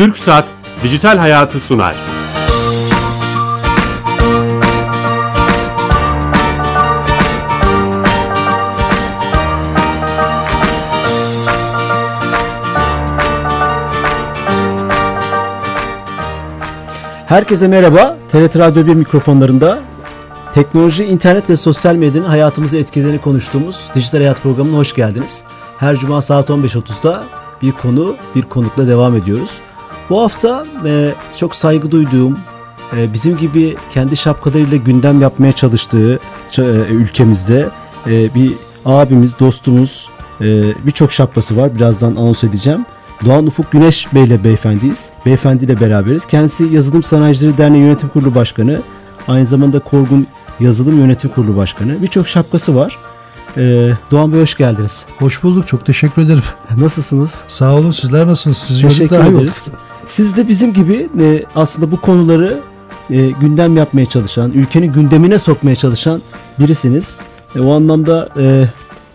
Türk Saat Dijital Hayatı sunar. Herkese merhaba. TRT Radyo 1 mikrofonlarında teknoloji, internet ve sosyal medyanın hayatımızı etkilerini konuştuğumuz Dijital Hayat programına hoş geldiniz. Her cuma saat 15.30'da bir konu, bir konukla devam ediyoruz. Bu hafta e, çok saygı duyduğum, e, bizim gibi kendi şapkalarıyla gündem yapmaya çalıştığı e, ülkemizde e, bir abimiz, dostumuz, e, birçok şapkası var. Birazdan anons edeceğim. Doğan Ufuk Güneş Bey ile beyefendiyiz. Beyefendi ile beraberiz. Kendisi Yazılım Sanayicileri Derneği Yönetim Kurulu Başkanı. Aynı zamanda Korgun Yazılım Yönetim Kurulu Başkanı. Birçok şapkası var. Ee, Doğan Bey hoş geldiniz. Hoş bulduk. Çok teşekkür ederim. Nasılsınız? Sağ olun. Sizler nasılsınız? Sizi teşekkür ederiz. Yok. Siz de bizim gibi e, aslında bu konuları e, gündem yapmaya çalışan, ülkenin gündemine sokmaya çalışan birisiniz. E, o anlamda e,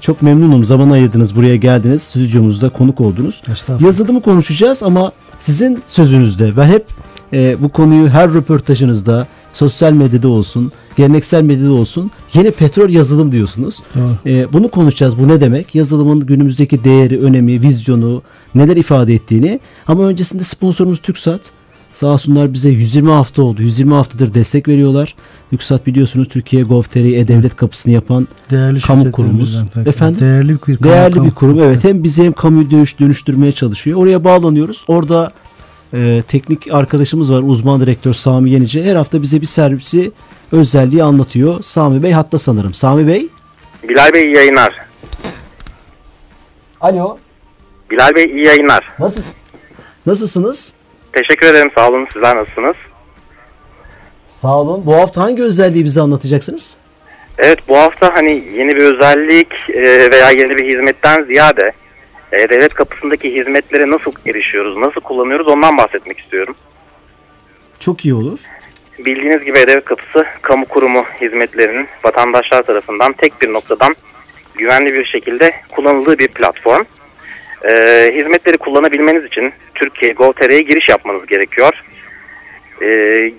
çok memnunum. Zaman ayırdınız, buraya geldiniz, stüdyomuzda konuk oldunuz. Yazılımı konuşacağız ama sizin sözünüzde ben hep e, bu konuyu her röportajınızda, sosyal medyada olsun, geleneksel medyada olsun yeni petrol yazılım diyorsunuz. E, bunu konuşacağız. Bu ne demek? Yazılımın günümüzdeki değeri, önemi, vizyonu, neler ifade ettiğini. Ama öncesinde sponsorumuz TürkSat. Sağ olsunlar bize 120 hafta oldu. 120 haftadır destek veriyorlar. TürkSat biliyorsunuz Türkiye Gov.tr'yi E-Devlet kapısını yapan değerli kamu kurumumuz. Efendim? Değerli bir, değerli bir kurum. Evet. Hem bizi hem kamuyu dönüş, dönüştürmeye çalışıyor. Oraya bağlanıyoruz. Orada e, teknik arkadaşımız var. Uzman direktör Sami Yenice. Her hafta bize bir servisi özelliği anlatıyor. Sami Bey hatta sanırım. Sami Bey. Bilal Bey iyi yayınlar. Alo. Bilal Bey iyi yayınlar. Nasıl, nasılsınız? Teşekkür ederim sağ olun. Sizler nasılsınız? Sağ olun. Bu hafta hangi özelliği bize anlatacaksınız? Evet bu hafta hani yeni bir özellik e, veya yeni bir hizmetten ziyade e, devlet kapısındaki hizmetlere nasıl erişiyoruz, nasıl kullanıyoruz ondan bahsetmek istiyorum. Çok iyi olur. Bildiğiniz gibi devlet kapısı kamu kurumu hizmetlerinin vatandaşlar tarafından tek bir noktadan güvenli bir şekilde kullanıldığı bir platform. E, hizmetleri kullanabilmeniz için Türkiye Gov.tr'ye giriş yapmanız gerekiyor. E,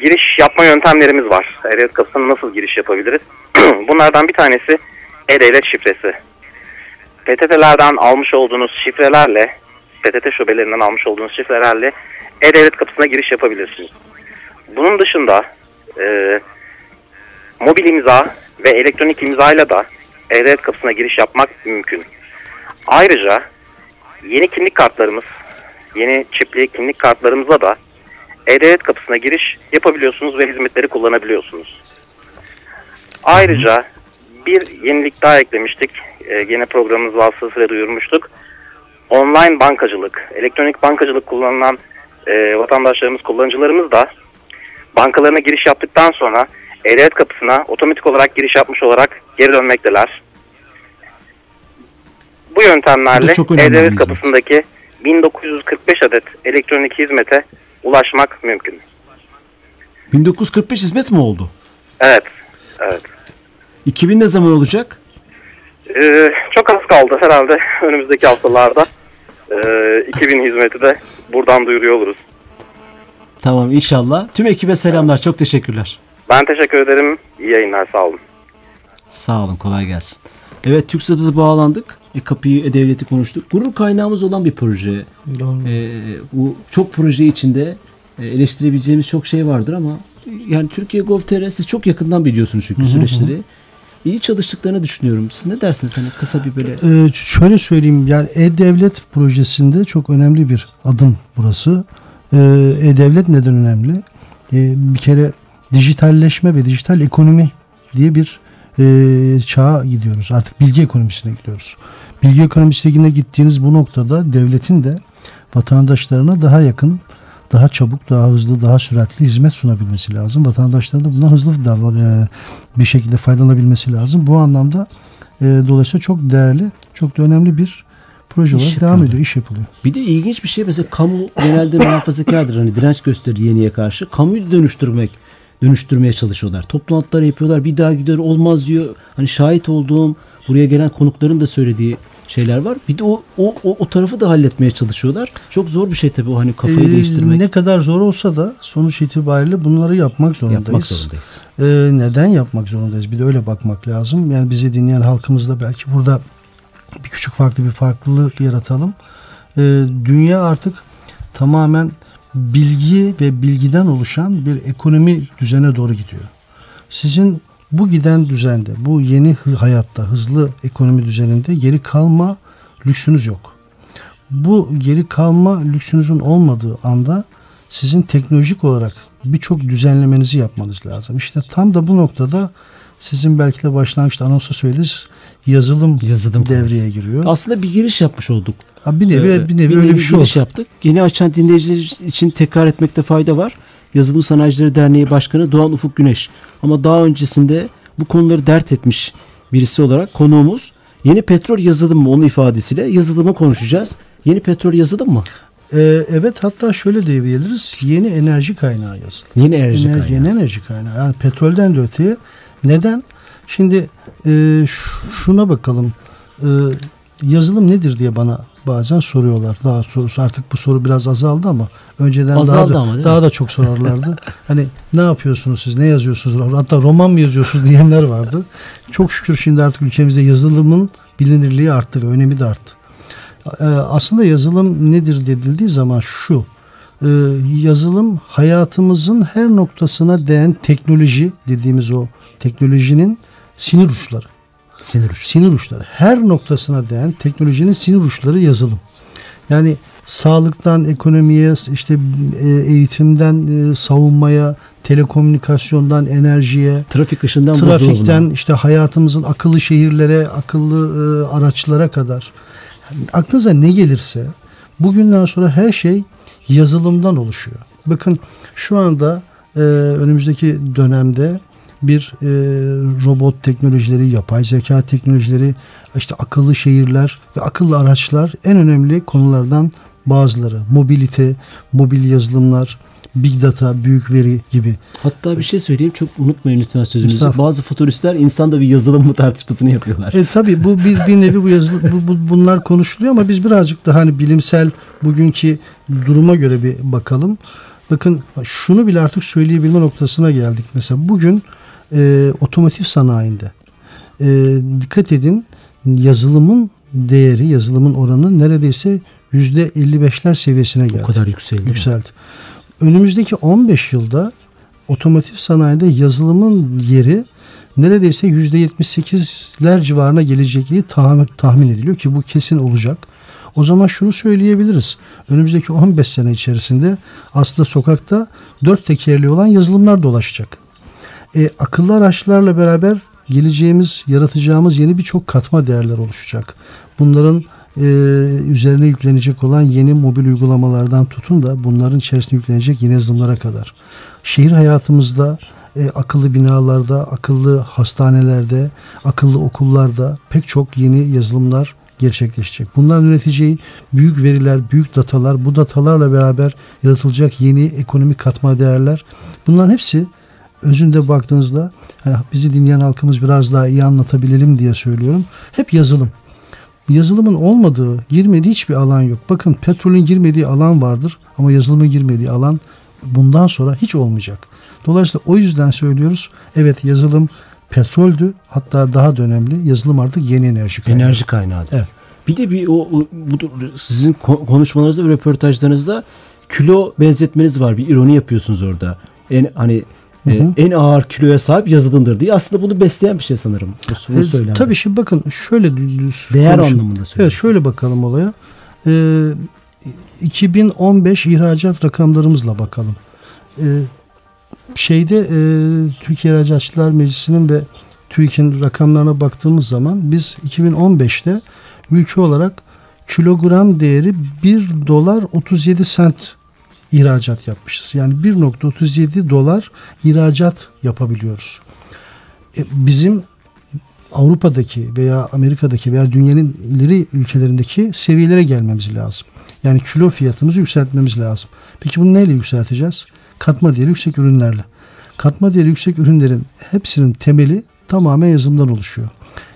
giriş yapma yöntemlerimiz var. E-Devlet kapısına nasıl giriş yapabiliriz? Bunlardan bir tanesi E-Devlet şifresi. PTT'lerden almış olduğunuz şifrelerle, PTT şubelerinden almış olduğunuz şifrelerle E-Devlet kapısına giriş yapabilirsiniz. Bunun dışında e, mobil imza ve elektronik imzayla da E-Devlet kapısına giriş yapmak mümkün. Ayrıca yeni kimlik kartlarımız, yeni çipli kimlik kartlarımızla da E-Devlet kapısına giriş yapabiliyorsunuz ve hizmetleri kullanabiliyorsunuz. Ayrıca bir yenilik daha eklemiştik. E, gene programımız vasıtasıyla duyurmuştuk. Online bankacılık, elektronik bankacılık kullanılan e, vatandaşlarımız, kullanıcılarımız da bankalarına giriş yaptıktan sonra E-Devlet kapısına otomatik olarak giriş yapmış olarak geri dönmekteler. Bu yöntemlerle E-Devlet kapısındaki 1945 adet elektronik hizmete ulaşmak mümkün. 1945 hizmet mi oldu? Evet. Evet. 2000 ne zaman olacak? Ee, çok az kaldı herhalde önümüzdeki haftalarda. Ee, 2000 hizmeti de buradan duyuruyor oluruz. Tamam inşallah. Tüm ekibe selamlar. Çok teşekkürler. Ben teşekkür ederim. İyi yayınlar. Sağ olun. Sağ olun. Kolay gelsin. Evet TürkSat'a da bağlandık. E, kapıyı E-Devlet'i konuştuk. Gurur kaynağımız olan bir proje. Doğru. E, bu çok proje içinde e, eleştirebileceğimiz çok şey vardır ama yani Türkiye Gov.tr siz çok yakından biliyorsunuz çünkü hı hı. süreçleri. İyi çalıştıklarını düşünüyorum. Siz ne dersiniz hani kısa bir böyle? Ee, şöyle söyleyeyim yani E-Devlet projesinde çok önemli bir adım burası. Ee, E-Devlet neden önemli? Ee, bir kere dijitalleşme ve dijital ekonomi diye bir e, çağa gidiyoruz. Artık bilgi ekonomisine gidiyoruz. Bilgi ekonomisine gittiğiniz bu noktada devletin de vatandaşlarına daha yakın daha çabuk, daha hızlı, daha süratli hizmet sunabilmesi lazım. Vatandaşların da bundan hızlı e, bir şekilde faydalanabilmesi lazım. Bu anlamda e, dolayısıyla çok değerli, çok da önemli bir proje olarak devam ediyor, iş yapılıyor. Bir de ilginç bir şey mesela kamu genelde muhafazakardır. Hani direnç gösterir yeniye karşı. Kamuyu dönüştürmek dönüştürmeye çalışıyorlar. Toplantılar yapıyorlar. Bir daha gidiyor olmaz diyor. Hani şahit olduğum buraya gelen konukların da söylediği şeyler var. Bir de o o o, o tarafı da halletmeye çalışıyorlar. Çok zor bir şey tabii o hani kafayı Ee, değiştirmek. Ne kadar zor olsa da sonuç itibariyle bunları yapmak zorundayız. yapmak zorundayız. Ee, neden yapmak zorundayız? Bir de öyle bakmak lazım. Yani bizi dinleyen halkımız da belki burada bir küçük farklı bir farklılık yaratalım. Ee, dünya artık tamamen bilgi ve bilgiden oluşan bir ekonomi düzene doğru gidiyor. Sizin bu giden düzende, bu yeni hayatta, hızlı ekonomi düzeninde geri kalma lüksünüz yok. Bu geri kalma lüksünüzün olmadığı anda sizin teknolojik olarak birçok düzenlemenizi yapmanız lazım. İşte tam da bu noktada sizin belki de başlangıçta anonsa söylediğiniz yazılım, Yazılım devreye giriyor. Aslında bir giriş yapmış olduk. Ha, bir nevi, Ee, bir nevi öyle bir şey oldu. giriş yaptık. Yeni açan dinleyiciler için tekrar etmekte fayda var. Yazılım Sanayicileri Derneği Başkanı Doğan Ufuk Güneş. Ama daha öncesinde bu konuları dert etmiş birisi olarak konuğumuz yeni petrol yazılım mı onun ifadesiyle yazılımı konuşacağız. Yeni petrol yazılım mı? Ee, evet hatta şöyle diyebiliriz. Yeni enerji kaynağı yazılım. Yeni enerji Ener- kaynağı. Yeni enerji kaynağı. Yani petrolden de öteye. Neden? Şimdi e, şuna bakalım. E, yazılım nedir diye bana bazen soruyorlar. Daha sorusu artık bu soru biraz azaldı ama önceden Azaldı daha da, ama değil daha mi? da çok sorarlardı. hani ne yapıyorsunuz siz? Ne yazıyorsunuz? Hatta roman mı yazıyorsunuz diyenler vardı. Çok şükür şimdi artık ülkemizde yazılımın bilinirliği arttı ve önemi de arttı. Ee, aslında yazılım nedir denildiği zaman şu. Ee, yazılım hayatımızın her noktasına değen teknoloji dediğimiz o teknolojinin sinir uçları. Sinir uçları. Sinir uçları. Her noktasına değen teknolojinin sinir uçları yazılım. Yani sağlıktan ekonomiye, işte e, eğitimden e, savunmaya, telekomünikasyondan enerjiye, Trafik ışığından trafikten işte hayatımızın akıllı şehirlere, akıllı e, araçlara kadar aklınıza ne gelirse bugünden sonra her şey yazılımdan oluşuyor. Bakın şu anda önümüzdeki dönemde bir e, robot teknolojileri, yapay zeka teknolojileri, işte akıllı şehirler ve akıllı araçlar en önemli konulardan bazıları. Mobilite, mobil yazılımlar, big data, büyük veri gibi. Hatta bir şey söyleyeyim çok unutmayın lütfen sözünüzü. Bazı futuristler insanda bir yazılım mı tartışmasını yapıyorlar. E, tabii bu bir, bir nevi bu, yazılı, bu, bu- bunlar konuşuluyor ama biz birazcık daha hani bilimsel bugünkü duruma göre bir bakalım. Bakın şunu bile artık söyleyebilme noktasına geldik. Mesela bugün e, otomotiv sanayinde e, dikkat edin yazılımın değeri, yazılımın oranı neredeyse yüzde 55'ler seviyesine geldi. O kadar yükseldi. mi? Yükseldi. Önümüzdeki 15 yılda otomotiv sanayide yazılımın yeri neredeyse %78'ler civarına geleceği tahmin, tahmin ediliyor ki bu kesin olacak. O zaman şunu söyleyebiliriz. Önümüzdeki 15 sene içerisinde aslında sokakta dört tekerli olan yazılımlar dolaşacak. E, akıllı araçlarla beraber geleceğimiz, yaratacağımız yeni birçok katma değerler oluşacak. Bunların e, üzerine yüklenecek olan yeni mobil uygulamalardan tutun da bunların içerisine yüklenecek yeni yazılımlara kadar. Şehir hayatımızda e, akıllı binalarda, akıllı hastanelerde, akıllı okullarda pek çok yeni yazılımlar gerçekleşecek. Bunların üreteceği büyük veriler, büyük datalar, bu datalarla beraber yaratılacak yeni ekonomik katma değerler. Bunların hepsi özünde baktığınızda hani bizi dinleyen halkımız biraz daha iyi anlatabilelim diye söylüyorum. Hep yazılım. Yazılımın olmadığı, girmediği hiçbir alan yok. Bakın petrolün girmediği alan vardır ama yazılımın girmediği alan bundan sonra hiç olmayacak. Dolayısıyla o yüzden söylüyoruz. Evet yazılım petroldü hatta daha da önemli yazılım artık yeni enerji kaynağı. Enerji kaynağı. Evet. Bir de bir o, bu, sizin ko- konuşmalarınızda ve röportajlarınızda kilo benzetmeniz var. Bir ironi yapıyorsunuz orada. En hani e, hı. en ağır kiloya sahip yazılımdır diye. Aslında bunu besleyen bir şey sanırım. Bu, bu E, söylemde. tabii şimdi bakın şöyle dü- dü- Değer konuşun. anlamında söylüyorum. Evet şöyle bakalım olaya. Ee, 2015 ihracat rakamlarımızla bakalım. Ee, şeyde e, Türkiye İhracatçılar Meclisi'nin ve TÜİK'in rakamlarına baktığımız zaman biz 2015'te ülke olarak kilogram değeri 1 dolar 37 sent ihracat yapmışız. Yani 1.37 dolar ihracat yapabiliyoruz. E, bizim Avrupa'daki veya Amerika'daki veya dünyanın ileri ülkelerindeki seviyelere gelmemiz lazım. Yani kilo fiyatımızı yükseltmemiz lazım. Peki bunu neyle yükselteceğiz? Katma değeri yüksek ürünlerle. Katma değeri yüksek ürünlerin hepsinin temeli tamamen yazılımdan oluşuyor.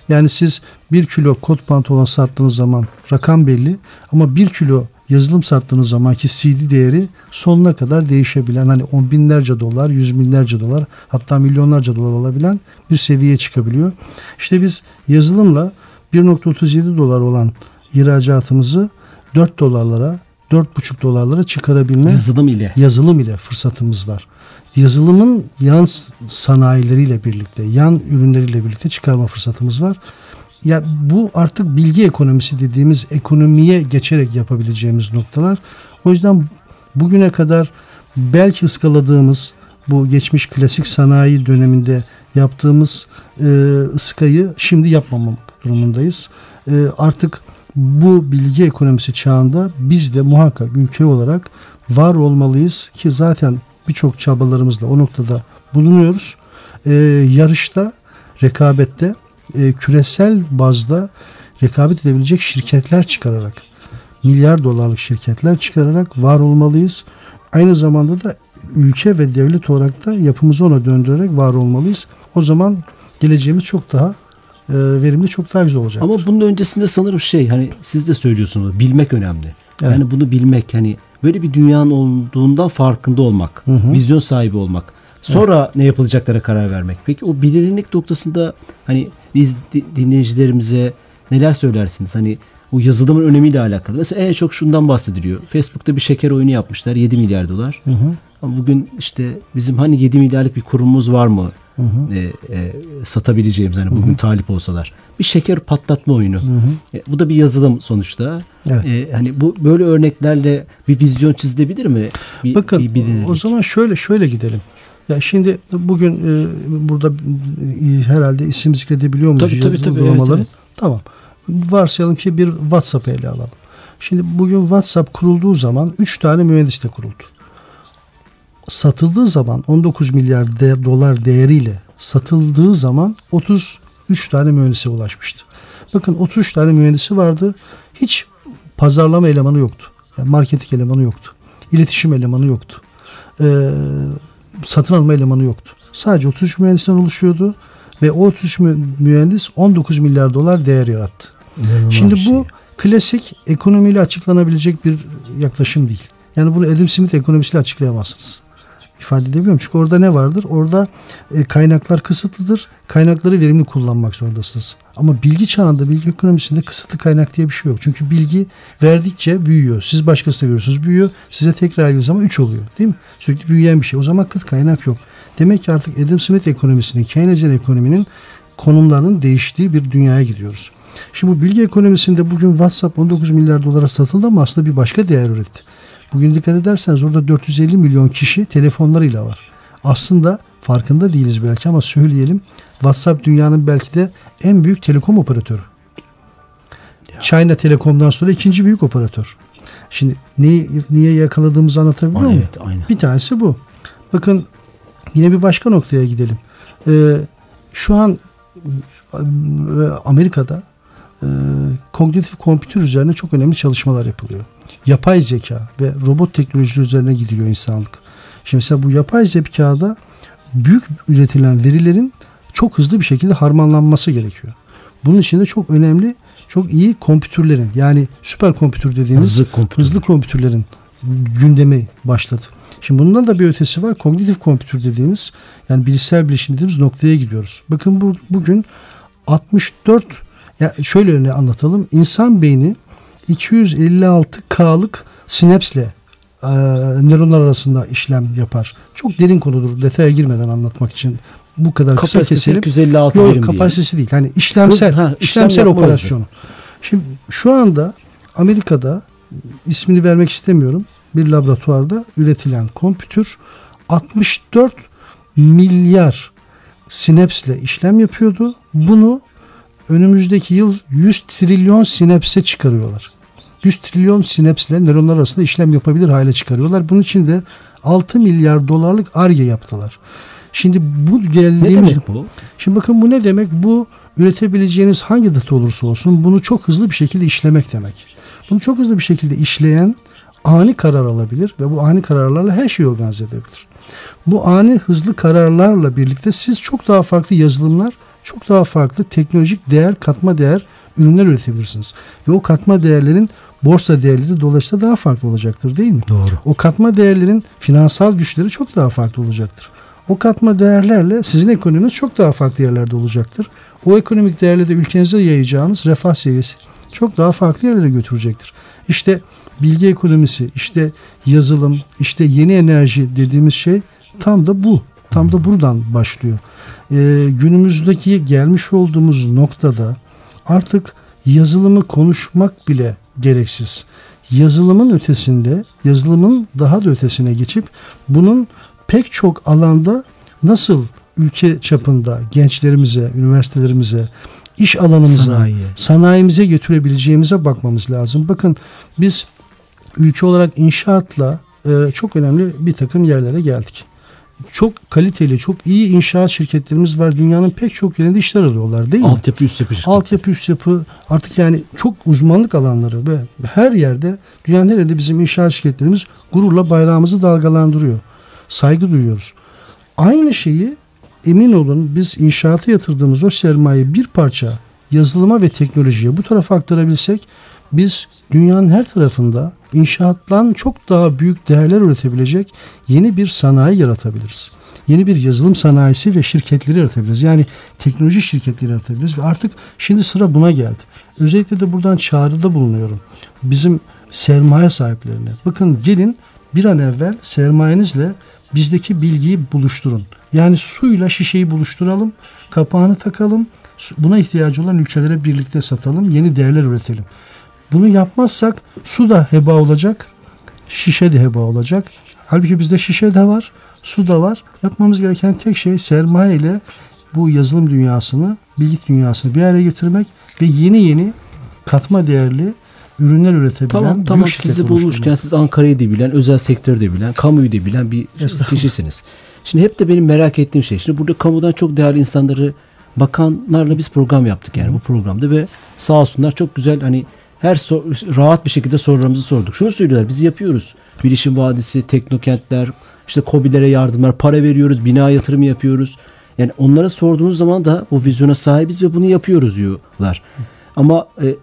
Yani siz bir kilo kot pantolon sattığınız zaman rakam belli ama bir kilo yazılım sattığınız zamanki CD değeri sonuna kadar değişebilen hani on binlerce dolar, yüz binlerce dolar hatta milyonlarca dolar olabilen bir seviyeye çıkabiliyor. İşte biz yazılımla 1.37 dolar olan ihracatımızı 4 dolarlara 4,5 dolarlara çıkarabilme Yazılım ile. yazılım ile fırsatımız var. Yazılımın yan sanayileriyle birlikte, yan ürünleriyle birlikte çıkarma fırsatımız var. Ya bu artık bilgi ekonomisi dediğimiz ekonomiye geçerek yapabileceğimiz noktalar. O yüzden bugüne kadar belki ıskaladığımız bu geçmiş klasik sanayi döneminde yaptığımız e, ıskayı şimdi yapmamak durumundayız. E, artık bu bilgi ekonomisi çağında biz de muhakkak ülke olarak var olmalıyız ki zaten birçok çabalarımızla o noktada bulunuyoruz. E, yarışta, rekabette e, küresel bazda rekabet edebilecek şirketler çıkararak, milyar dolarlık şirketler çıkararak var olmalıyız. Aynı zamanda da ülke ve devlet olarak da yapımızı ona döndürerek var olmalıyız. O zaman geleceğimiz çok daha e, verimli, çok daha güzel olacak. Ama bunun öncesinde sanırım şey hani siz de söylüyorsunuz bilmek önemli. Evet. Yani bunu bilmek hani böyle bir dünyanın olduğundan farkında olmak, Hı hı. vizyon sahibi olmak. Sonra ne yapılacaklara karar vermek. Peki o bilinirlik noktasında hani biz di- dinleyicilerimize neler söylersiniz? Hani o yazılımın önemiyle alakalı. Mesela en çok şundan bahsediliyor. Facebook'ta bir şeker oyunu yapmışlar 7 milyar dolar. Hı hı. Ama bugün işte bizim hani 7 milyarlık bir kurumumuz var mı? Hı hı. E, e, satabileceğimiz hani bugün talip olsalar. Bir şeker patlatma oyunu. E, bu da bir yazılım sonuçta. Evet. E, hani bu böyle örneklerle bir vizyon çizilebilir mi? Bir, Bakın bir bilinirlik. o zaman şöyle şöyle gidelim. Ya şimdi bugün e, burada e, herhalde isim zikredebiliyor muyuz? Tabii, tabii, tabii, uygulamaların? evet, Tamam. Varsayalım ki bir WhatsApp ele alalım. Şimdi bugün WhatsApp kurulduğu zaman 3 tane mühendisle kuruldu. Satıldığı zaman 19 milyar de, dolar değeriyle satıldığı zaman 33 tane mühendise ulaşmıştı. Bakın 33 tane mühendisi vardı. Hiç pazarlama elemanı yoktu. Yani marketing elemanı yoktu. İletişim elemanı yoktu. Ee, satın alma elemanı yoktu. Sadece 33 mühendisten oluşuyordu ve o 33 mü- mühendis 19 milyar dolar değer yarattı. İnanılmaz Şimdi bir şey. bu klasik ekonomiyle açıklanabilecek bir yaklaşım değil. Yani bunu Adam Smith ekonomisiyle açıklayamazsınız. İfade edebiliyorum. Çünkü orada ne vardır? Orada e, kaynaklar kısıtlıdır. Kaynakları verimli kullanmak zorundasınız. Ama bilgi çağında, bilgi ekonomisinde kısıtlı kaynak diye bir şey yok. Çünkü bilgi verdikçe büyüyor. Siz başkasına veriyorsunuz, büyüyor. Size tekrar geldiği zaman 3 oluyor. Değil mi? Sürekli büyüyen bir şey. O zaman kıt kaynak yok. Demek ki artık Adam Smith ekonomisinin, Keynesian ekonominin konumlarının değiştiği bir dünyaya gidiyoruz. Şimdi bu bilgi ekonomisinde bugün WhatsApp 19 milyar dolara satıldı ama aslında bir başka değer üretti. Bugün dikkat ederseniz orada 450 milyon kişi telefonlarıyla var. Aslında farkında değiliz belki ama söyleyelim. WhatsApp dünyanın belki de en büyük telekom operatörü. China Telekom'dan sonra ikinci büyük operatör. Şimdi neyi, niye yakaladığımızı anlatabiliyor muyum? evet aynen. Bir tanesi bu. Bakın yine bir başka noktaya gidelim. Ee, şu an e, Amerika'da e, kognitif kompütür üzerine çok önemli çalışmalar yapılıyor. Yapay zeka ve robot teknolojileri üzerine gidiyor insanlık. Şimdi mesela bu yapay zekada büyük üretilen verilerin çok hızlı bir şekilde harmanlanması gerekiyor. Bunun için de çok önemli, çok iyi kompütürlerin yani süper kompütür dediğimiz Hızlı kompütür. hızlı kompütürlerin gündemi başladı. Şimdi bundan da bir ötesi var. Kognitif kompütür dediğimiz yani bilişsel bilişim dediğimiz noktaya gidiyoruz. Bakın bu, bugün 64 ya şöyle öne anlatalım. İnsan beyni 256K'lık sinapsle e, nöronlar arasında işlem yapar. Çok derin konudur. Detaya girmeden anlatmak için bu kadar kısa Kapasitesi keselim. 256 Yok birim kapasitesi değil. Hani işlemsel Hız, ha, işlem işlemsel yapma operasyonu. Şimdi şu anda Amerika'da ismini vermek istemiyorum. Bir laboratuvarda üretilen kompütür 64 milyar sinapsle işlem yapıyordu. Bunu önümüzdeki yıl 100 trilyon sinapse çıkarıyorlar. 100 trilyon sinapsle nöronlar arasında işlem yapabilir hale çıkarıyorlar. Bunun için de 6 milyar dolarlık ARGE yaptılar. Şimdi bu Ne geldiğimiz demek bu? Şimdi bakın bu ne demek? Bu üretebileceğiniz hangi data olursa olsun bunu çok hızlı bir şekilde işlemek demek. Bunu çok hızlı bir şekilde işleyen ani karar alabilir ve bu ani kararlarla her şeyi organize edebilir. Bu ani hızlı kararlarla birlikte siz çok daha farklı yazılımlar, çok daha farklı teknolojik değer, katma değer ürünler üretebilirsiniz. Ve o katma değerlerin borsa değerleri dolayısıyla daha farklı olacaktır değil mi? Doğru. O katma değerlerin finansal güçleri çok daha farklı olacaktır. O katma değerlerle sizin ekonominiz çok daha farklı yerlerde olacaktır. O ekonomik değerle de ülkenize yayacağınız refah seviyesi çok daha farklı yerlere götürecektir. İşte bilgi ekonomisi, işte yazılım, işte yeni enerji dediğimiz şey tam da bu. Tam da buradan başlıyor. Ee, günümüzdeki gelmiş olduğumuz noktada artık yazılımı konuşmak bile gereksiz. Yazılımın ötesinde, yazılımın daha da ötesine geçip bunun pek çok alanda nasıl ülke çapında gençlerimize, üniversitelerimize, iş alanımıza, Sanayiye. sanayimize götürebileceğimize bakmamız lazım. Bakın biz ülke olarak inşaatla e, çok önemli bir takım yerlere geldik. Çok kaliteli, çok iyi inşaat şirketlerimiz var. Dünyanın pek çok yerinde işler alıyorlar değil mi? Altyapı üst yapı şirketi. Altyapı, üst yapı artık yani çok uzmanlık alanları ve her yerde dünyanın her yerinde bizim inşaat şirketlerimiz gururla bayrağımızı dalgalandırıyor. Saygı duyuyoruz. Aynı şeyi emin olun biz inşaata yatırdığımız o sermayeyi bir parça yazılıma ve teknolojiye bu tarafa aktarabilsek biz dünyanın her tarafında inşaattan çok daha büyük değerler üretebilecek yeni bir sanayi yaratabiliriz. Yeni bir yazılım sanayisi ve şirketleri yaratabiliriz. Yani teknoloji şirketleri yaratabiliriz ve artık şimdi sıra buna geldi. Özellikle de buradan çağrıda bulunuyorum. Bizim sermaye sahiplerine. Bakın gelin bir an evvel sermayenizle bizdeki bilgiyi buluşturun. Yani suyla şişeyi buluşturalım, kapağını takalım, buna ihtiyacı olan ülkelere birlikte satalım, yeni değerler üretelim. Bunu yapmazsak su da heba olacak, şişe de heba olacak. Halbuki bizde şişe de var, su da var. Yapmamız gereken tek şey sermaye ile bu yazılım dünyasını, bilgi dünyasını bir araya getirmek ve yeni yeni katma değerli ürünler üretebilen Tamam tamam sizi bulmuşken siz Ankara'yı da bilen, özel sektörü de bilen, kamuyu da bilen bir kişisiniz. Şimdi hep de benim merak ettiğim şey. Şimdi burada kamudan çok değerli insanları bakanlarla biz program yaptık yani bu programda ve sağ olsunlar çok güzel hani her sor- rahat bir şekilde sorularımızı sorduk. Şunu söylüyorlar biz yapıyoruz. Bilişim Vadisi, teknokentler, işte KOBİ'lere yardımlar, para veriyoruz, bina yatırımı yapıyoruz. Yani onlara sorduğunuz zaman da bu vizyona sahibiz ve bunu yapıyoruz diyorlar. Ama e, e,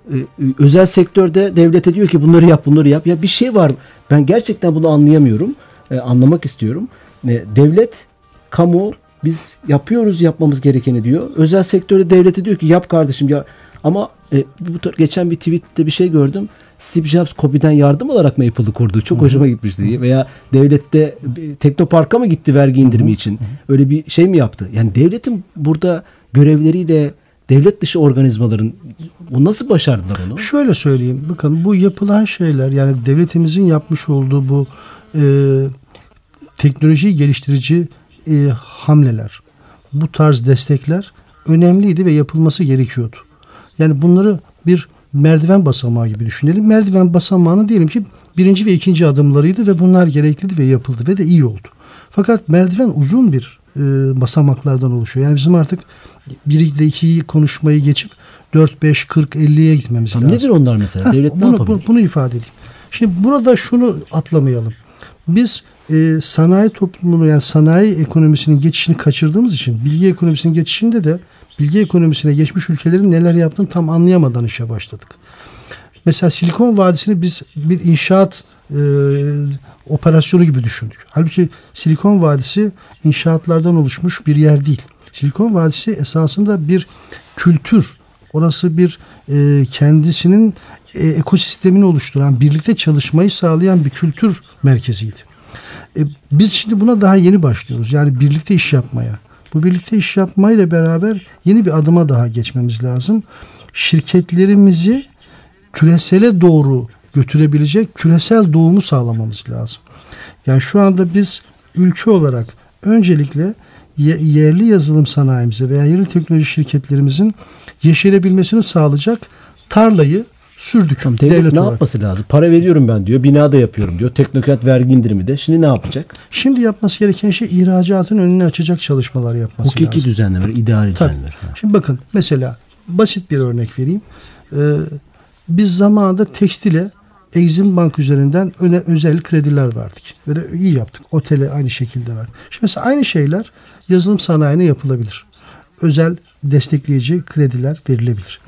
özel sektörde devlete diyor ki bunları yap bunları yap. Ya bir şey var ben gerçekten bunu anlayamıyorum. E, anlamak istiyorum. E, devlet, kamu biz yapıyoruz yapmamız gerekeni diyor. Özel sektörde devlete diyor ki yap kardeşim ya. Ama e, bu geçen bir tweette bir şey gördüm. Steve Jobs Kobi'den yardım alarak mı Apple'ı kurdu? Çok hoşuma gitmişti. Veya devlette Teknopark'a mı gitti vergi indirimi için? Öyle bir şey mi yaptı? Yani devletin burada görevleriyle devlet dışı organizmaların bu nasıl başardılar onu? Şöyle söyleyeyim. Bakın bu yapılan şeyler yani devletimizin yapmış olduğu bu e, teknolojiyi geliştirici e, hamleler, bu tarz destekler önemliydi ve yapılması gerekiyordu. Yani bunları bir merdiven basamağı gibi düşünelim. Merdiven basamağını diyelim ki birinci ve ikinci adımlarıydı ve bunlar gerekliydi ve yapıldı ve de iyi oldu. Fakat merdiven uzun bir e, basamaklardan oluşuyor. Yani bizim artık 1 ile 2'yi konuşmayı geçip 4, 5, 40, 50'ye gitmemiz Tamam, lazım. nedir onlar mesela? Heh, Devlet ne bunu, yapabilir? bu- bunu ifade edeyim. Şimdi burada şunu atlamayalım. Biz e, sanayi toplumunu yani sanayi ekonomisinin geçişini kaçırdığımız için bilgi ekonomisinin geçişinde de bilgi ekonomisine geçmiş ülkelerin neler yaptığını tam anlayamadan işe başladık. Mesela Silikon Vadisi'ni biz bir inşaat e, operasyonu gibi düşündük. Halbuki Silikon Vadisi inşaatlardan oluşmuş bir yer değil. Silikon Vadisi esasında bir kültür. Orası bir e, kendisinin e, ekosistemini oluşturan, birlikte çalışmayı sağlayan bir kültür merkeziydi. E, biz şimdi buna daha yeni başlıyoruz. Yani birlikte iş yapmaya. Bu birlikte iş yapmayla beraber yeni bir adıma daha geçmemiz lazım. Şirketlerimizi küresele doğru götürebilecek küresel doğumu sağlamamız lazım. Yani şu anda biz ülke olarak öncelikle ye- yerli yazılım sanayimize veya yerli teknoloji şirketlerimizin yeşerebilmesini sağlayacak tarlayı sürdük. Tamam, devlet, devlet ne olarak. yapması lazım? Para veriyorum ben diyor. Bina da yapıyorum diyor. Teknokent vergi indirimi de. Şimdi ne yapacak? Şimdi yapması gereken şey ihracatın önünü açacak çalışmalar yapması Hukuki lazım. düzenlemeler, idari Tabii. düzenlemeler. Ha. Şimdi bakın mesela basit bir örnek vereyim. Ee, biz zamanında tekstile Exim Bank üzerinden öne, özel krediler verdik. Ve de iyi yaptık. Otele aynı şekilde verdik. Şimdi mesela aynı şeyler yazılım sanayine yapılabilir. özel destekleyici krediler verilebilir.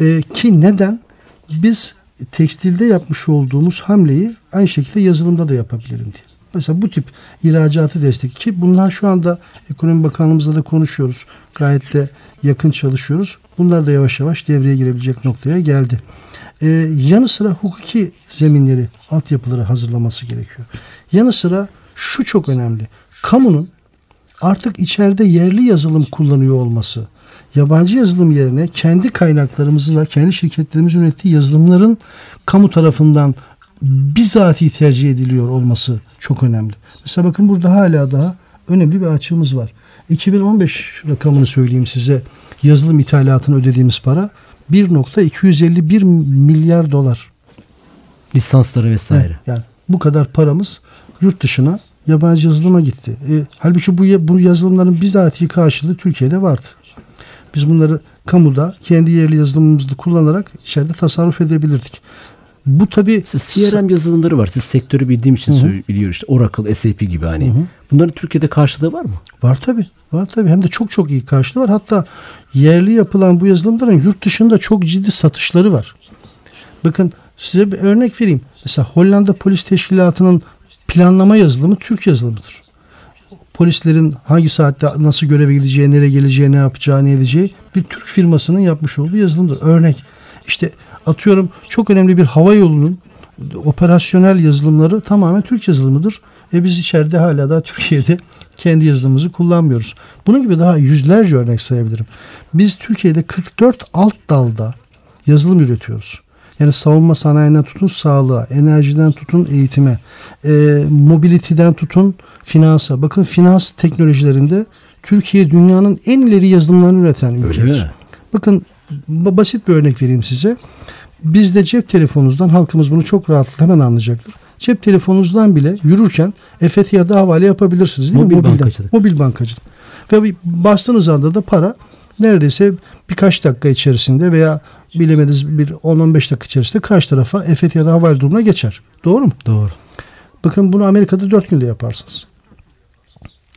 E, ki neden? Biz tekstilde yapmış olduğumuz hamleyi aynı şekilde yazılımda da yapabilirim diye. Mesela bu tip ihracatı destek ki bunlar şu anda Ekonomi Bakanlığımızla da konuşuyoruz. Gayet de yakın çalışıyoruz. Bunlar da yavaş yavaş devreye girebilecek noktaya geldi. Ee, yanı sıra hukuki zeminleri, altyapıları hazırlaması gerekiyor. Yanı sıra şu çok önemli. Kamunun artık içeride yerli yazılım kullanıyor olması, yabancı yazılım yerine kendi kaynaklarımızla, kendi şirketlerimizin ürettiği yazılımların kamu tarafından bizatihi tercih ediliyor olması çok önemli. Mesela bakın burada hala daha önemli bir açığımız var. 2015 rakamını söyleyeyim size. Yazılım ithalatını ödediğimiz para 1.251 milyar dolar. Lisansları vesaire. Evet, yani bu kadar paramız yurt dışına yabancı yazılıma gitti. E, halbuki bu, bu yazılımların bizatihi karşılığı Türkiye'de vardı. Biz bunları kamuda kendi yerli yazılımımızı kullanarak içeride tasarruf edebilirdik. Bu tabi CRM yazılımları var. Siz sektörü bildiğim için Hı-hı. işte Oracle, SAP gibi hani. Hı-hı. Bunların Türkiye'de karşılığı var mı? Var tabi. Var tabi. Hem de çok çok iyi karşılığı var. Hatta yerli yapılan bu yazılımların yurt dışında çok ciddi satışları var. Bakın size bir örnek vereyim. Mesela Hollanda Polis Teşkilatı'nın planlama yazılımı Türk yazılımıdır. Polislerin hangi saatte nasıl göreve gideceği, nereye geleceği, ne yapacağı, ne edeceği bir Türk firmasının yapmış olduğu yazılımdır. Örnek işte atıyorum çok önemli bir hava yolunun operasyonel yazılımları tamamen Türk yazılımıdır. E biz içeride hala da Türkiye'de kendi yazılımımızı kullanmıyoruz. Bunun gibi daha yüzlerce örnek sayabilirim. Biz Türkiye'de 44 alt dalda yazılım üretiyoruz. Yani savunma sanayinden tutun sağlığa, enerjiden tutun eğitime, e, mobility'den tutun finansa. Bakın finans teknolojilerinde Türkiye dünyanın en ileri yazılımlarını üreten ülkedir. Bakın basit bir örnek vereyim size. Biz de cep telefonunuzdan halkımız bunu çok rahatlıkla hemen anlayacaktır. Cep telefonunuzdan bile yürürken EFT ya da havale yapabilirsiniz değil Mobil mi? Mobilden. bankacılık. Mobil bankacılık. Ve bastığınız anda da para neredeyse birkaç dakika içerisinde veya bilemediniz bir 10-15 dakika içerisinde karşı tarafa EFT ya da havale durumuna geçer. Doğru mu? Doğru. Bakın bunu Amerika'da 4 günde yaparsınız.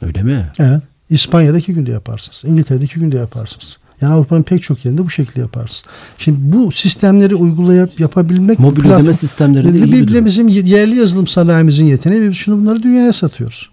Öyle mi? Evet. İspanya'da 2 günde yaparsınız. İngiltere'de 2 günde yaparsınız. Yani Avrupa'nın pek çok yerinde bu şekilde yaparsınız. Şimdi bu sistemleri uygulayıp yapabilmek mobil ödeme sistemleri de iyi bir bizim yerli yazılım sanayimizin yeteneği ve şunu bunları dünyaya satıyoruz.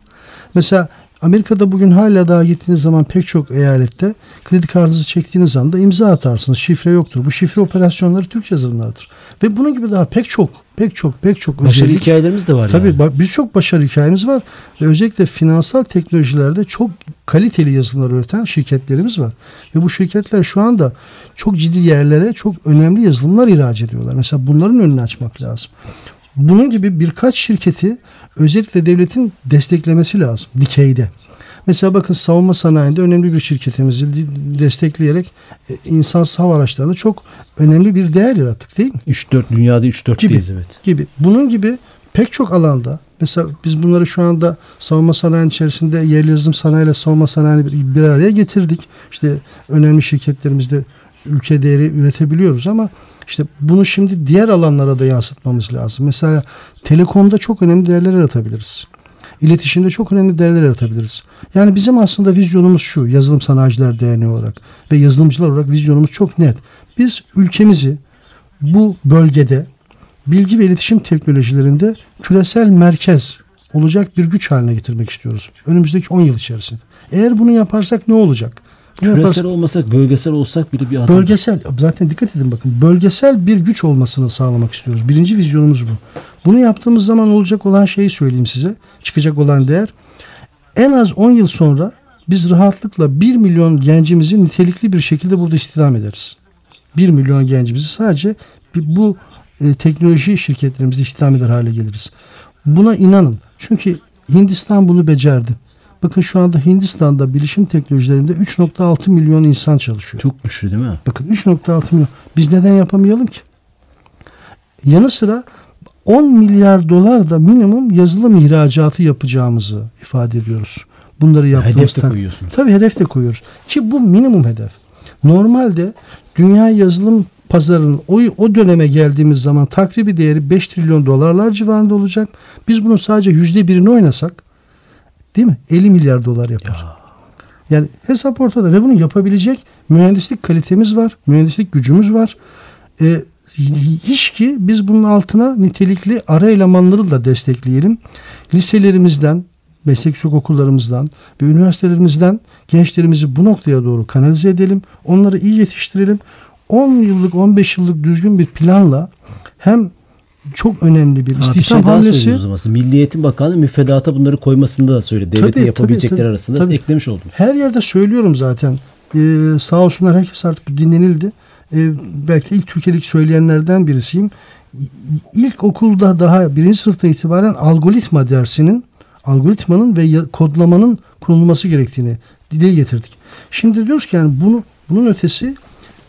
Mesela Amerika'da bugün hala daha gittiğiniz zaman pek çok eyalette kredi kartınızı çektiğiniz anda imza atarsınız. Şifre yoktur. Bu şifre operasyonları Türk yazılımlarıdır. Ve bunun gibi daha pek çok pek çok pek çok başarı özellik, hikayelerimiz de var. Tabii yani. birçok başarı hikayemiz var ve özellikle finansal teknolojilerde çok kaliteli yazılımlar üreten şirketlerimiz var. Ve bu şirketler şu anda çok ciddi yerlere çok önemli yazılımlar ihraç ediyorlar. Mesela bunların önünü açmak lazım. Bunun gibi birkaç şirketi özellikle devletin desteklemesi lazım dikeyde. Mesela bakın savunma sanayinde önemli bir şirketimizi destekleyerek e, insansız hava araçlarında çok önemli bir değer yarattık değil mi? 3-4 dünyada 3-4 gibi, evet. Gibi. Bunun gibi pek çok alanda mesela biz bunları şu anda savunma sanayinin içerisinde yerli yazılım sanayiyle savunma sanayini bir araya getirdik. İşte önemli şirketlerimizde ülke değeri üretebiliyoruz ama işte bunu şimdi diğer alanlara da yansıtmamız lazım. Mesela telekomda çok önemli değerler yaratabiliriz. İletişimde çok önemli değerler yaratabiliriz. Yani bizim aslında vizyonumuz şu Yazılım Sanayiciler Derneği olarak ve yazılımcılar olarak vizyonumuz çok net. Biz ülkemizi bu bölgede bilgi ve iletişim teknolojilerinde küresel merkez olacak bir güç haline getirmek istiyoruz. Önümüzdeki 10 yıl içerisinde. Eğer bunu yaparsak ne olacak? Küresel yaparsak, olmasak, bölgesel olsak bile bir adam. Bölgesel. Zaten dikkat edin bakın. Bölgesel bir güç olmasını sağlamak istiyoruz. Birinci vizyonumuz bu. Bunu yaptığımız zaman olacak olan şeyi söyleyeyim size. Çıkacak olan değer. En az 10 yıl sonra biz rahatlıkla 1 milyon gencimizi nitelikli bir şekilde burada istihdam ederiz. 1 milyon gencimizi sadece bu e, teknoloji şirketlerimizde istihdam eder hale geliriz. Buna inanın. Çünkü Hindistan bunu becerdi. Bakın şu anda Hindistan'da bilişim teknolojilerinde 3.6 milyon insan çalışıyor. Çok güçlü değil mi? Bakın 3.6 milyon. Biz neden yapamayalım ki? Yanı sıra 10 milyar dolar da minimum yazılım ihracatı yapacağımızı ifade ediyoruz. Bunları yaptığımız Hedef de koyuyorsunuz. Tabii hedef de koyuyoruz. Ki bu minimum hedef. Normalde dünya yazılım pazarının o, o döneme geldiğimiz zaman takribi değeri 5 trilyon dolarlar civarında olacak. Biz bunun sadece yüzde birini oynasak Değil mi? 50 milyar dolar yapar. Ya. Yani hesap ortada ve bunu yapabilecek mühendislik kalitemiz var, mühendislik gücümüz var. E, hiç ki biz bunun altına nitelikli ara elemanları da destekleyelim. Liselerimizden, meslek yüksek okullarımızdan ve üniversitelerimizden gençlerimizi bu noktaya doğru kanalize edelim. Onları iyi yetiştirelim. 10 yıllık 15 yıllık düzgün bir planla hem çok önemli bir bir istihdam şey daha hamlesi. Milli Eğitim Bakanlığı müfredata bunları koymasını da söyledi. Devletin Tabii, yapabilecekleri tabii, arasında Tabii. eklemiş oldunuz. Her yerde söylüyorum zaten. Ee, sağ olsunlar herkes artık dinlenildi. Ee, belki ilk Türkiye'deki söyleyenlerden birisiyim. İlk okulda daha birinci sınıfta itibaren algoritma dersinin algoritmanın ve kodlamanın kurulması gerektiğini dile getirdik. Şimdi diyoruz ki yani bunu bunun ötesi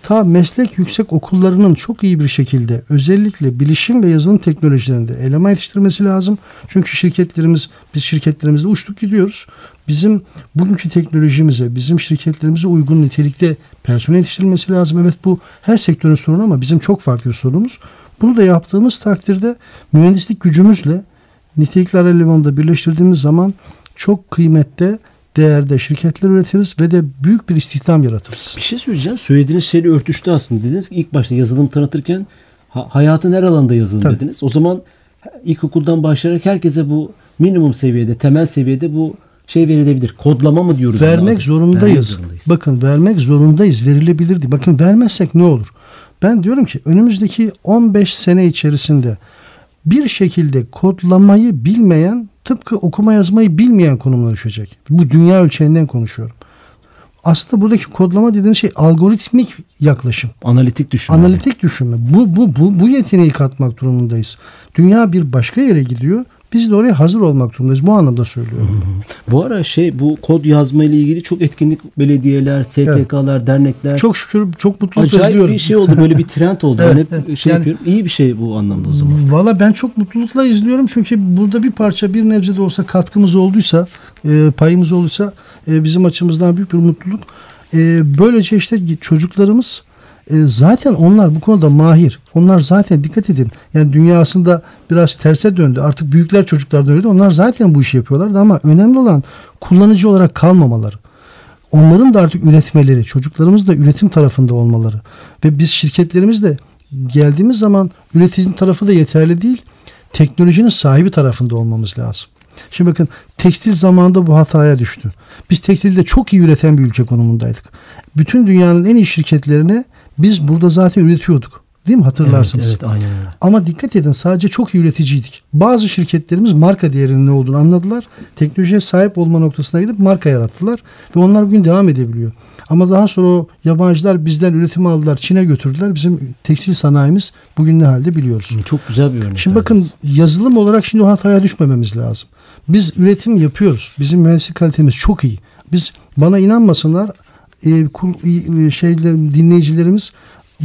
ta meslek yüksek okullarının çok iyi bir şekilde özellikle bilişim ve yazılım teknolojilerinde eleman yetiştirmesi lazım. Çünkü şirketlerimiz biz şirketlerimizde uçtuk gidiyoruz. Bizim bugünkü teknolojimize, bizim şirketlerimize uygun nitelikte personel yetiştirilmesi lazım. Evet bu her sektörün sorunu ama bizim çok farklı bir sorunumuz. Bunu da yaptığımız takdirde mühendislik gücümüzle nitelikli ara elemanı da birleştirdiğimiz zaman çok kıymette değerde şirketler üretiriz ve de büyük bir istihdam yaratırız. Bir şey söyleyeceğim. Söylediğiniz şeyle örtüştü aslında. Dediniz ki ilk başta yazılım tanıtırken ha- hayatın her alanda yazılım Tabii. dediniz. O zaman ilkokuldan başlayarak herkese bu minimum seviyede, temel seviyede bu şey verilebilir. Kodlama mı diyoruz? Vermek zorundayız. Vermek zorundayız. Bakın vermek zorundayız. Verilebilir diye. Bakın vermezsek ne olur? Ben diyorum ki önümüzdeki 15 sene içerisinde bir şekilde kodlamayı bilmeyen tıpkı okuma yazmayı bilmeyen konumuna düşecek. Bu dünya ölçeğinden konuşuyorum. Aslında buradaki kodlama dediğimiz şey algoritmik yaklaşım. Analitik düşünme. Analitik düşünme. Bu, bu, bu, bu yeteneği katmak durumundayız. Dünya bir başka yere gidiyor. Biz de oraya hazır olmak durumundayız. Bu anlamda söylüyorum. Bu ara şey bu kod yazma ile ilgili çok etkinlik belediyeler, STK'lar, dernekler Çok şükür çok mutluluk acayip özlüyorum. bir şey oldu. Böyle bir trend oldu. Evet, ben hep evet. şey Yani- yapıyorum. İyi bir şey bu anlamda o zaman. Valla ben çok mutlulukla izliyorum çünkü burada bir parça bir nebze de olsa katkımız olduysa, e, payımız olduysa e, bizim açımızdan büyük bir mutluluk. E, böylece işte çocuklarımız e, zaten onlar bu konuda mahir. Onlar zaten dikkat edin. Yani dünyasında biraz terse döndü. Artık büyükler çocuklar döndü. Onlar zaten bu işi yapıyorlardı ama önemli olan kullanıcı olarak kalmamaları. Onların da artık üretmeleri, çocuklarımız da üretim tarafında olmaları. Ve biz şirketlerimiz de geldiğimiz zaman üretim tarafı da yeterli değil. Teknolojinin sahibi tarafında olmamız lazım. Şimdi bakın tekstil zamanında bu hataya düştü. Biz tekstilde çok iyi üreten bir ülke konumundaydık. Bütün dünyanın en iyi şirketlerine biz burada zaten üretiyorduk. Değil mi? Hatırlarsınız. Evet, evet aynen öyle. Ama dikkat edin sadece çok iyi üreticiydik. Bazı şirketlerimiz marka değerinin ne olduğunu anladılar. Teknolojiye sahip olma noktasına gidip marka yarattılar. Ve onlar bugün devam edebiliyor. Ama daha sonra o yabancılar bizden üretim aldılar. Çin'e götürdüler. Bizim tekstil sanayimiz bugün ne halde biliyoruz. Çok güzel bir örnek. Şimdi bakın verdiniz. yazılım olarak şimdi o hataya düşmememiz lazım. Biz üretim yapıyoruz. Bizim mühendislik kalitemiz çok iyi. Biz bana inanmasınlar e, kul, e, şeyler, dinleyicilerimiz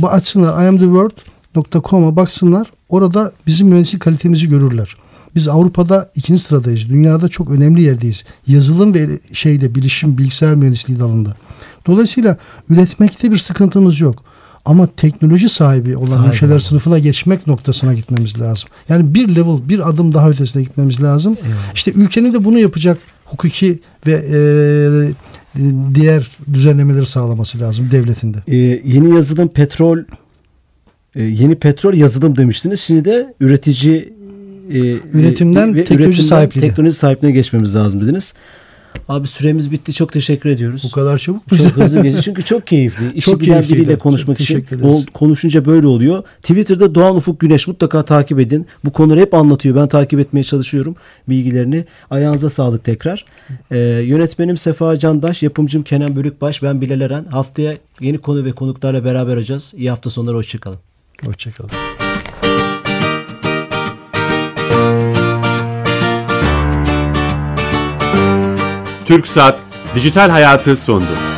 açsınlar iamtheworld.com'a baksınlar. Orada bizim mühendislik kalitemizi görürler. Biz Avrupa'da ikinci sıradayız. Dünyada çok önemli yerdeyiz. Yazılım ve şeyde bilişim, bilgisayar mühendisliği dalında. Dolayısıyla üretmekte bir sıkıntımız yok. Ama teknoloji sahibi olan Sahibi ülkeler olmamız. sınıfına geçmek noktasına gitmemiz lazım. Yani bir level, bir adım daha ötesine gitmemiz lazım. Eyvallah. İşte ülkenin de bunu yapacak hukuki ve e, diğer düzenlemeleri sağlaması lazım devletinde. Ee, yeni yazılım petrol e, yeni petrol yazılım demiştiniz. Şimdi de üretici e, Üretimden ve teknoloji üretimden sahipliğine. teknoloji sahipliğine geçmemiz lazım dediniz. Abi süremiz bitti. Çok teşekkür ediyoruz. Bu kadar çabuk mu? Çok hızlı geçti. Çünkü çok keyifli. İşi Çok bilen keyifliydi. biriyle konuşmak Çok için konuşunca böyle oluyor. Twitter'da Doğan Ufuk Güneş mutlaka takip edin. Bu konuları hep anlatıyor. Ben takip etmeye çalışıyorum bilgilerini. Ayağınıza sağlık tekrar. Ee, yönetmenim Sefa Candaş, yapımcım Kenan Bölükbaş, ben Bilal Eren. Haftaya yeni konu ve konuklarla beraber olacağız. İyi hafta sonları, hoşçakalın. Hoşçakalın. Türksat Dijital Hayatı sondu.